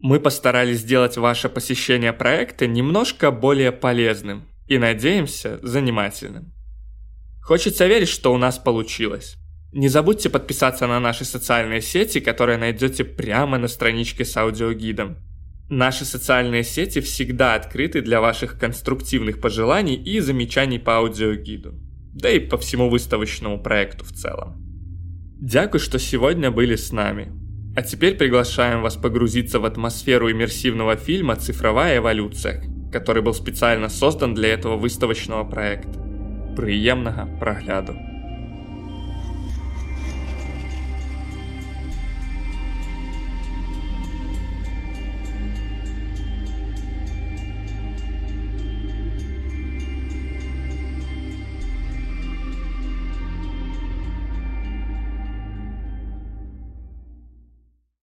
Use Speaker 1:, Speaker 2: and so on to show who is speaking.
Speaker 1: Мы постарались сделать ваше посещение проекта немножко более полезным и, надеемся, занимательным. Хочется верить, что у нас получилось. Не забудьте подписаться на наши социальные сети, которые найдете прямо на страничке с аудиогидом. Наши социальные сети всегда открыты для ваших конструктивных пожеланий и замечаний по аудиогиду, да и по всему выставочному проекту в целом. Дякую, что сегодня были с нами. А теперь приглашаем вас погрузиться в атмосферу иммерсивного фильма «Цифровая эволюция», который был специально создан для этого выставочного проекта. Приємного прогляду!